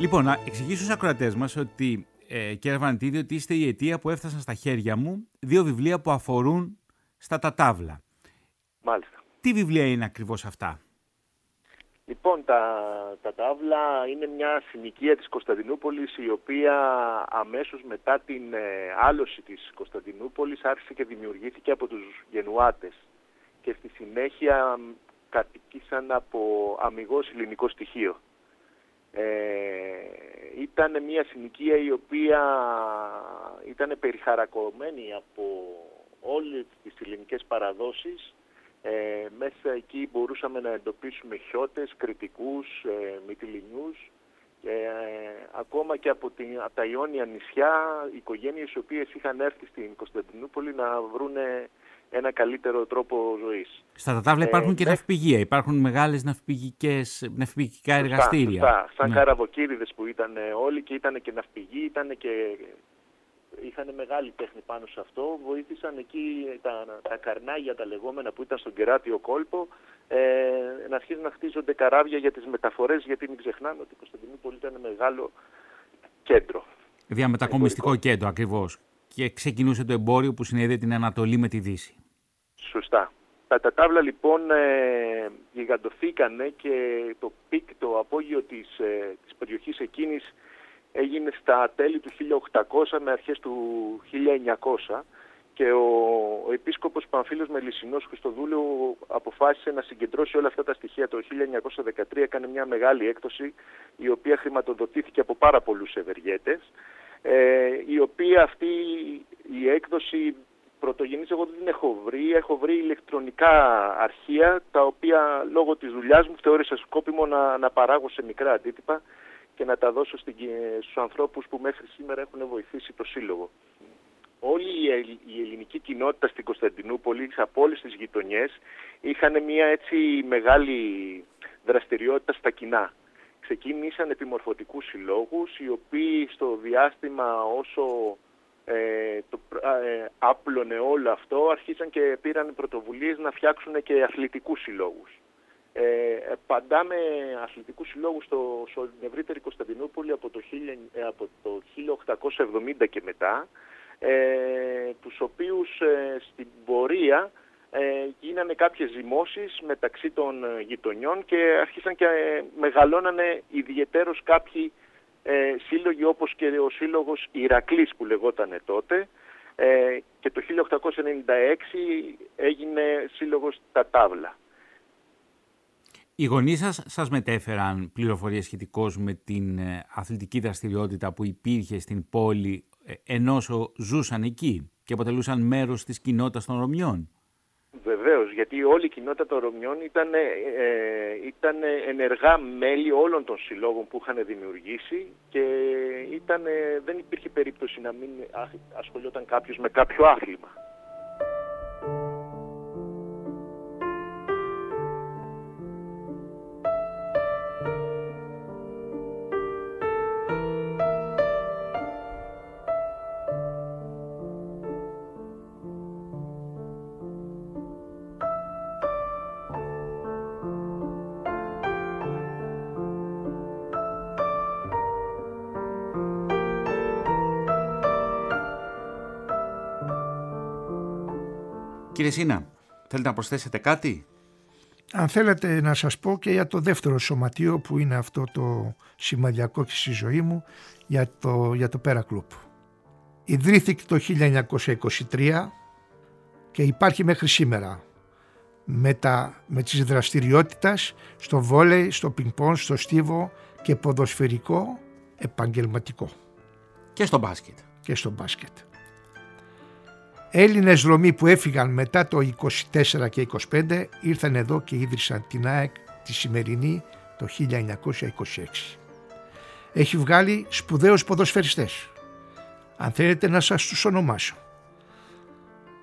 Λοιπόν, να εξηγήσω στους ακροατές μας ότι, ε, κύριε Βανιτίδη, ότι είστε η αιτία που έφτασαν στα χέρια μου δύο βιβλία που αφορούν στα τατάβλα. Μάλιστα. Τι βιβλία είναι ακριβώς αυτά; Λοιπόν, τα, τα τάβλα είναι μια συνοικία της Κωνσταντινούπολης η οποία αμέσως μετά την ε, άλωση της Κωνσταντινούπολης άρχισε και δημιουργήθηκε από τους Γενουάτες και στη συνέχεια κατοικήσαν από αμυγός ελληνικό στοιχείο. Ε, ήταν μια συνοικία η οποία ήταν περιχαρακωμένη από όλες τις ελληνικές παραδόσεις. Ε, μέσα εκεί μπορούσαμε να εντοπίσουμε χιώτες, κριτικούς, ε, μυτιλινιούς και ε, ακόμα και από, την, από τα Ιόνια νησιά οικογένειες οι οποίες είχαν έρθει στην Κωνσταντινούπολη να βρουν ένα καλύτερο τρόπο ζωής. Στα Τατάβλα υπάρχουν και ναυπηγεία, υπάρχουν μεγάλες ναυπηγικές, ναυπηγικά εργαστήρια. Σωστά, σαν ναι. καραβοκύριδες που ήταν όλοι και ήταν και ναυπηγοί, ήταν και είχαν μεγάλη τέχνη πάνω σε αυτό. Βοήθησαν εκεί τα, τα καρνάγια τα λεγόμενα που ήταν στον κεράτιο κόλπο ε, να αρχίσουν να χτίζονται καράβια για τις μεταφορές γιατί μην ξεχνάμε ότι η Κωνσταντινούπολη ήταν μεγάλο κέντρο. Διαμετακομιστικό κέντρο ακριβώς. Και ξεκινούσε το εμπόριο που συνέδεε την Ανατολή με τη Δύση. Σωστά. Τα τατάβλα λοιπόν ε, γιγαντωθήκανε και το peak, το απόγειο της, ε, της περιοχής εκείνης έγινε στα τέλη του 1800 με αρχές του 1900 και ο, ο επίσκοπος Πάμφιλος Μελισσινός Χριστοδούλου αποφάσισε να συγκεντρώσει όλα αυτά τα στοιχεία. Το 1913 έκανε μια μεγάλη έκδοση η οποία χρηματοδοτήθηκε από πάρα πολλούς ευεργέτες ε, η οποία αυτή η έκδοση πρωτογενής εγώ δεν την έχω βρει. Έχω βρει ηλεκτρονικά αρχεία τα οποία λόγω της δουλειάς μου θεώρησα σκόπιμο να, να παράγω σε μικρά αντίτυπα και να τα δώσω στην, στους ανθρώπους που μέχρι σήμερα έχουν βοηθήσει το Σύλλογο. Όλη η ελληνική κοινότητα στην Κωνσταντινούπολη, από όλες τις γειτονιές, είχαν μια έτσι μεγάλη δραστηριότητα στα κοινά. Ξεκίνησαν επιμορφωτικούς συλλόγους, οι οποίοι στο διάστημα όσο ε, το, ε, άπλωνε όλο αυτό, αρχίσαν και πήραν πρωτοβουλίες να φτιάξουν και αθλητικούς συλλόγους. Ε, παντάμε αθλητικούς συλλόγους στο, στην ευρύτερη Κωνσταντινούπολη από το, ε, από το 1870 και μετά, ε, τους οποίους ε, στην πορεία ε, γίνανε κάποιες ζυμώσεις μεταξύ των ε, γειτονιών και αρχίσαν και μεγαλώνανε ιδιαιτέρως κάποιοι σύλλογοι όπως και ο σύλλογος Ηρακλής που λεγότανε τότε και το 1896 έγινε σύλλογος Τατάβλα. Οι γονείς σας σας μετέφεραν πληροφορίες σχετικώς με την ε, αθλητική δραστηριότητα που υπήρχε στην πόλη ε, ενώ ζούσαν εκεί και αποτελούσαν μέρος της κοινότητας των Ρωμιών; Βεβαίως, γιατί όλη η κοινότητα των Ρωμιών ήταν, ε, ήταν ενεργά μέλη όλων των συλλόγων που είχαν δημιουργήσει και ήταν, δεν υπήρχε περίπτωση να μην ασχολιόταν κάποιος με κάποιο άθλημα. Κύριε Σίνα, θέλετε να προσθέσετε κάτι; Αν θέλετε να σας πω και για το δεύτερο σωματείο που είναι αυτό το σημαδιακό και στη ζωή μου για το, για το Πέρα Κλουπ. Ιδρύθηκε το 1923 και υπάρχει μέχρι σήμερα με, τα, με τις δραστηριότητες στο βόλεϊ, στο πινκ στο στίβο και ποδοσφαιρικό επαγγελματικό. Και στο μπάσκετ. Και στο μπάσκετ. Έλληνες Ρωμοί που έφυγαν μετά το 24 και 25 ήρθαν εδώ και ίδρυσαν την ΑΕΚ τη σημερινή το 1926. Έχει βγάλει σπουδαίους ποδοσφαιριστές. Αν θέλετε να σας τους ονομάσω.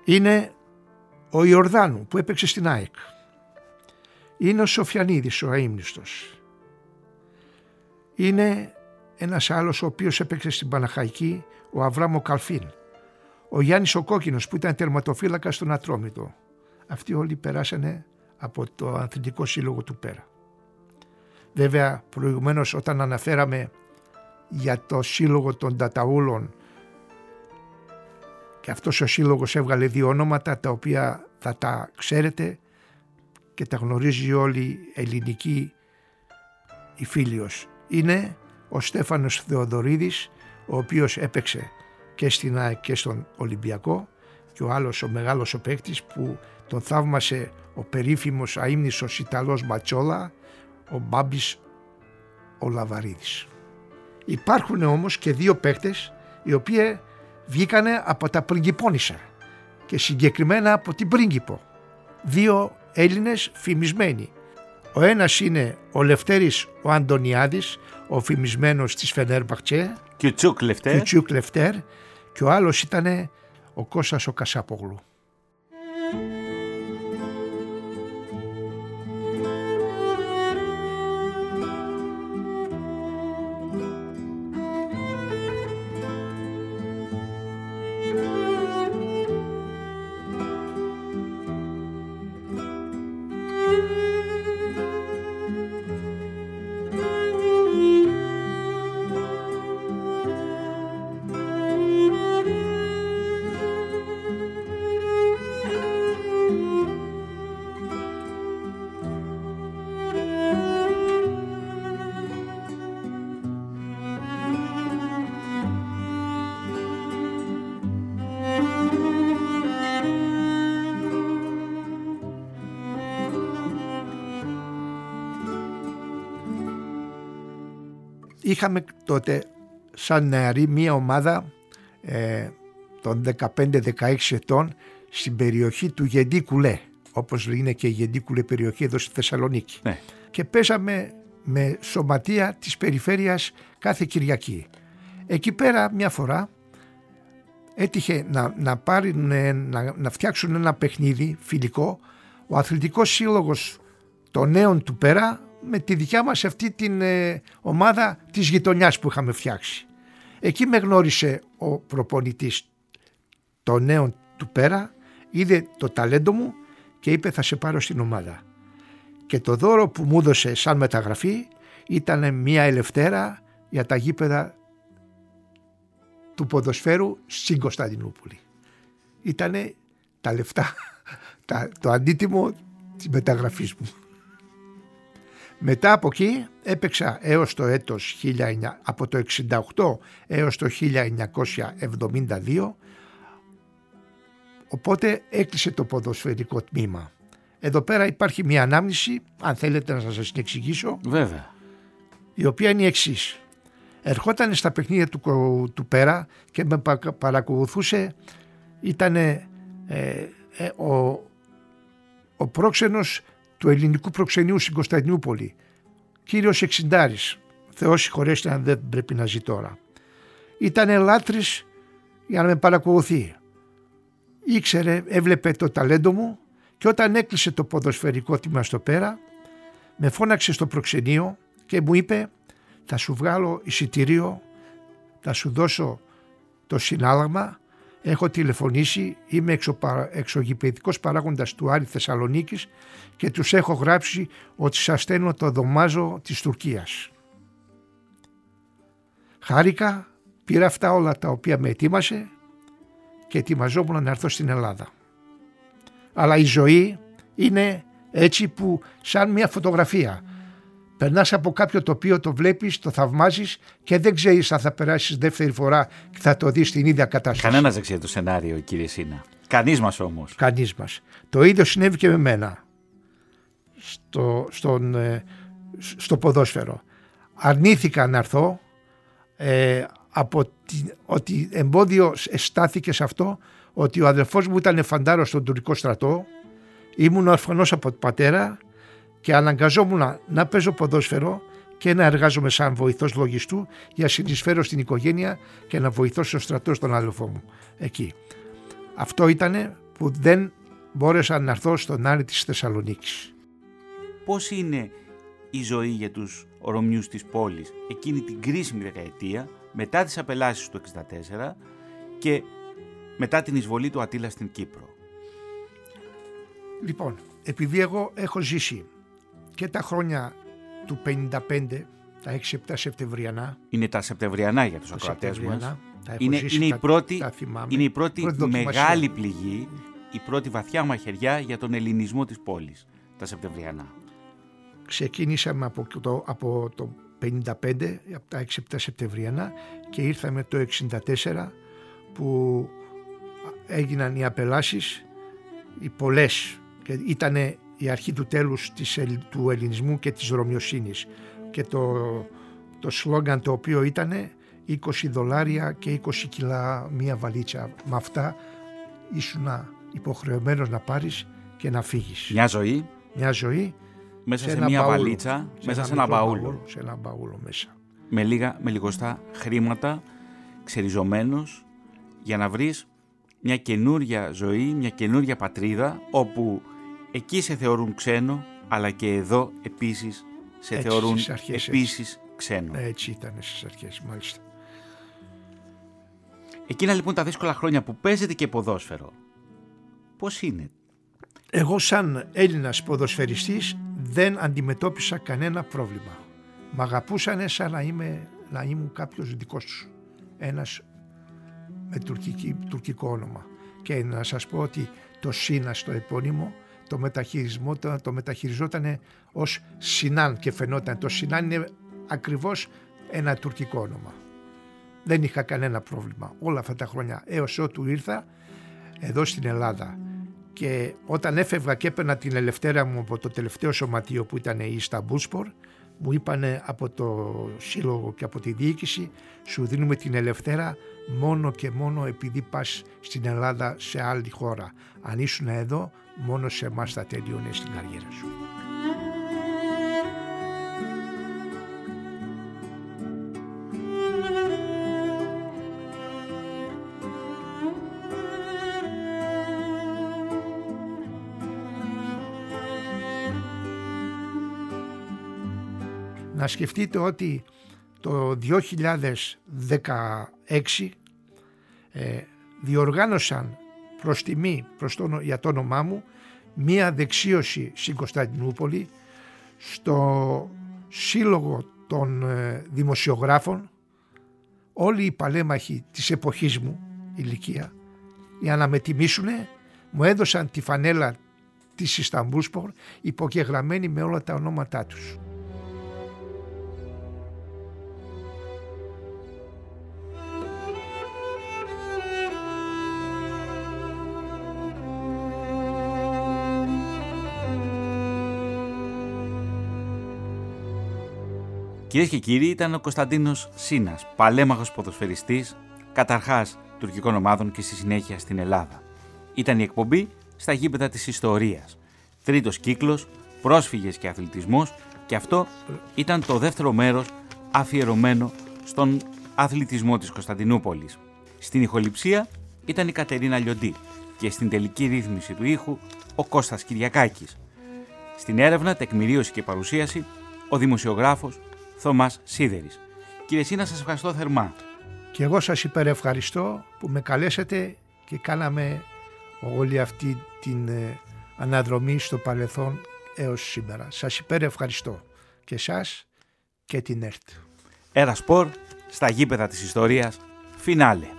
Είναι ο Ιορδάνου που έπαιξε στην ΑΕΚ. Είναι ο Σοφιανίδης ο αείμνηστος. Είναι ένας άλλος ο οποίος έπαιξε στην Παναχαϊκή, ο Αβράμο Καλφίν ο Γιάννης ο Κόκκινος που ήταν τερματοφύλακας στον Ατρόμητο. Αυτοί όλοι περάσανε από το Αθλητικό Σύλλογο του Πέρα. Βέβαια προηγουμένως όταν αναφέραμε για το σύλλογο των Ταταούλων και αυτός ο σύλλογος έβγαλε δύο ονόματα τα οποία θα τα ξέρετε και τα γνωρίζει όλη η ελληνική η φίλιος. Είναι ο Στέφανος Θεοδωρίδης ο οποίος έπαιξε και στην ΑΕΚ και στον Ολυμπιακό και ο άλλος ο μεγάλος ο παίκτης που τον θαύμασε ο περίφημος αείμνησος Ιταλός Μπατσόλα ο Μπάμπης ο Λαβαρίδης. Υπάρχουν όμως και δύο παίκτες οι οποίοι βγήκανε από τα πριγκυπώνισσα και συγκεκριμένα από την πρίγκιπο. Δύο Έλληνες φημισμένοι. Ο ένας είναι ο Λευτέρης ο Αντωνιάδης, ο φημισμένος της Φενέρμπαχτσε Και ο Τσούκ Λευτέρ. και ο Λευτέρ και ο άλλος ήταν ο Κώστας ο Κασάπογλου. Είχαμε τότε σαν νεαρή μία ομάδα ε, των 15-16 ετών στην περιοχή του Γεντίκουλε όπως είναι και η Γεντίκουλε περιοχή εδώ στη Θεσσαλονίκη Ναι. και παίζαμε με σωματεία της περιφέρειας κάθε Κυριακή. Εκεί πέρα μια φορά έτυχε να, να, πάρουν, ε, να, να φτιάξουν ένα παιχνίδι φιλικό ο αθλητικός σύλλογος των νέων του πέρα με τη δικιά μας αυτή την ε, ομάδα της γειτονιάς που είχαμε φτιάξει. Εκεί με γνώρισε ο προπονητής των νέων του πέρα, είδε το ταλέντο μου και είπε θα σε πάρω στην ομάδα. Και το δώρο που μου έδωσε σαν μεταγραφή ήταν μια ελευτέρα για τα γήπεδα του ποδοσφαίρου στην Κωνσταντινούπολη. Ήτανε τα λεφτά, τα, το αντίτιμο της μεταγραφής μου. Μετά από εκεί έπαιξα έως το έτος 19, από το 68 έως το 1972 οπότε έκλεισε το ποδοσφαιρικό τμήμα. Εδώ πέρα υπάρχει μια ανάμνηση, αν θέλετε να σας την εξηγήσω, Βέβαια. η οποία είναι η εξής. Ερχόταν στα παιχνίδια του, κο- του πέρα και με πα- παρακολουθούσε, ήταν ο, ο πρόξενος του ελληνικού προξενείου στην Κωνσταντινούπολη, κύριος Εξιντάρης, Θεός συγχωρέστε αν δεν πρέπει να ζει τώρα. Ήταν λάτρης για να με παρακολουθεί. Ήξερε, έβλεπε το ταλέντο μου και όταν έκλεισε το ποδοσφαιρικό τμήμα στο πέρα, με φώναξε στο προξενείο και μου είπε θα σου βγάλω εισιτήριο, θα σου δώσω το συνάλλαγμα, έχω τηλεφωνήσει, είμαι εξωπα, εξωγηπαιδικός παράγοντας του Άρη Θεσσαλονίκης και τους έχω γράψει ότι σας στέλνω το δωμάζο της Τουρκίας. Χάρηκα, πήρα αυτά όλα τα οποία με ετοίμασε και ετοιμαζόμουν να έρθω στην Ελλάδα. Αλλά η ζωή είναι έτσι που σαν μια φωτογραφία. Περνάς από κάποιο τοπίο, το βλέπεις, το θαυμάζεις και δεν ξέρεις αν θα περάσεις δεύτερη φορά και θα το δεις στην ίδια κατάσταση. Κανένας δεν ξέρει το σενάριο, κύριε Σίνα. Κανείς μας όμως. Κανείς μας. Το ίδιο συνέβη και με μένα στο, στον, ε, στο ποδόσφαιρο. Αρνήθηκα να έρθω ε, από τη, ότι εμπόδιο στάθηκε σε αυτό ότι ο αδελφός μου ήταν φαντάρος στον τουρκικό στρατό ήμουν ορφανός από τον πατέρα και αναγκαζόμουν να παίζω ποδόσφαιρο και να εργάζομαι σαν βοηθός λογιστού για να συνεισφέρω στην οικογένεια και να βοηθώ στο στρατό στον αδελφό μου εκεί. Αυτό ήταν που δεν μπόρεσα να έρθω στον Άρη της Θεσσαλονίκης. Πώς είναι η ζωή για τους ορομιούς της πόλης εκείνη την κρίσιμη δεκαετία μετά τις απελάσεις του 1964 και μετά την εισβολή του Ατήλα στην Κύπρο; Λοιπόν, επειδή εγώ έχω ζήσει και τα χρόνια του 55 τα 6-7 Σεπτεμβριανά. Είναι τα Σεπτεμβριανά για τους τα ακροατές Σεπτεμβριανά. μας. Τα έχω Είναι, ζήσει, είναι, η τα- πρώτη, τα θυμάμαι. είναι η πρώτη, Πρώτη δοκιμασία. μεγάλη πληγή, η πρώτη βαθιά μαχαιριά για τον ελληνισμό της πόλης. Τα Σεπτεμβριανά. Ξεκίνησαμε από το, από το 55, από τα 6-7 Σεπτεμβριανά και ήρθαμε το 64 που έγιναν οι απελάσεις, οι πολλές και ήταν η αρχή του τέλους της, ελ- του ελληνισμού και της ρωμιοσύνης και το, το σλόγκαν το οποίο ήταν 20 δολάρια και 20 κιλά μία βαλίτσα. Με αυτά ήσουν υποχρεωμένος να πάρεις και να φύγεις. Μια ζωή Μια ζωή μέσα σε, ένα μια μπαούλο. βαλίτσα, μέσα σε ένα μικρό μπαούλο. Σε ένα μπαούλο μέσα. με λίγα, με λιγοστά χρήματα, ξεριζωμένος, για να βρεις μια καινούρια ζωή, μια καινούρια πατρίδα, όπου εκεί σε θεωρούν ξένο, αλλά και εδώ επίσης σε Έτσι, θεωρούν στις αρχές έτσι. επίσης ξένο. Έτσι ήταν στις αρχές μάλιστα. Εκείνα λοιπόν τα δύσκολα χρόνια που παίζετε και ποδόσφαιρο, πώς είναι; Εγώ σαν Έλληνας ποδοσφαιριστής δεν αντιμετώπισα κανένα πρόβλημα. Μ' αγαπούσανε σαν να, είμαι, να ήμουν κάποιος δικός τους. Ένας με τουρκική, τουρκικό όνομα. Και να σας πω ότι το Σίνα στο επώνυμο το, μεταχειρισμό, το, το μεταχειριζόταν ως Σινάν και φαινόταν. Το Σινάν είναι ακριβώς ένα τουρκικό όνομα. Δεν είχα κανένα πρόβλημα όλα αυτά τα χρόνια έως ότου ήρθα εδώ στην Ελλάδα και όταν έφευγα και έπαιρνα την ελευθέρα μου από το τελευταίο σωματείο που ήταν η Ισταμπούλσπορ μου είπανε από το σύλλογο και από τη διοίκηση σου δίνουμε την ελευθέρα μόνο και μόνο επειδή πας στην Ελλάδα σε άλλη χώρα. Αν ήσουν εδώ μόνο σε εμάς θα τελειώνει στην καριέρα σου. Σκεφτείτε ότι το 2016 ε, διοργάνωσαν προς τιμή προς το, για το όνομά μου μία δεξίωση στην Κωνσταντινούπολη στο σύλλογο των ε, δημοσιογράφων όλοι οι παλέμαχοι της εποχής μου ηλικία για να με τιμήσουνε μου έδωσαν τη φανέλα της Ισταμπούλσπορ υπογεγραμμένη με όλα τα ονόματά τους. Κυρίες και κύριοι, ήταν ο Κωνσταντίνος Σίνας, παλέμαχος ποδοσφαιριστής, καταρχάς τουρκικών ομάδων και στη συνέχεια στην Ελλάδα. Ήταν η εκπομπή στα γήπεδα της ιστορίας. Τρίτος κύκλος, πρόσφυγες και αθλητισμός, και αυτό ήταν το δεύτερο μέρος αφιερωμένο στον αθλητισμό της Κωνσταντινούπολης. Στην ηχοληψία ήταν η Κατερίνα Λιοντή και στην τελική ρύθμιση του ήχου ο Κώστας Κυριακάκης. Στην έρευνα, τεκμηρίωση και παρουσίαση ο δημοσιογράφος Θωμάς Σίδερης. Κύριε Σίνα, σας ευχαριστώ θερμά. Και εγώ σας υπερευχαριστώ που με καλέσατε και κάναμε όλη αυτή την ε, αναδρομή στο παρελθόν έως σήμερα. Σας υπερευχαριστώ και σας και την ΕΡΤ. Ένα σπορ στα γήπεδα της ιστορίας, φινάλε.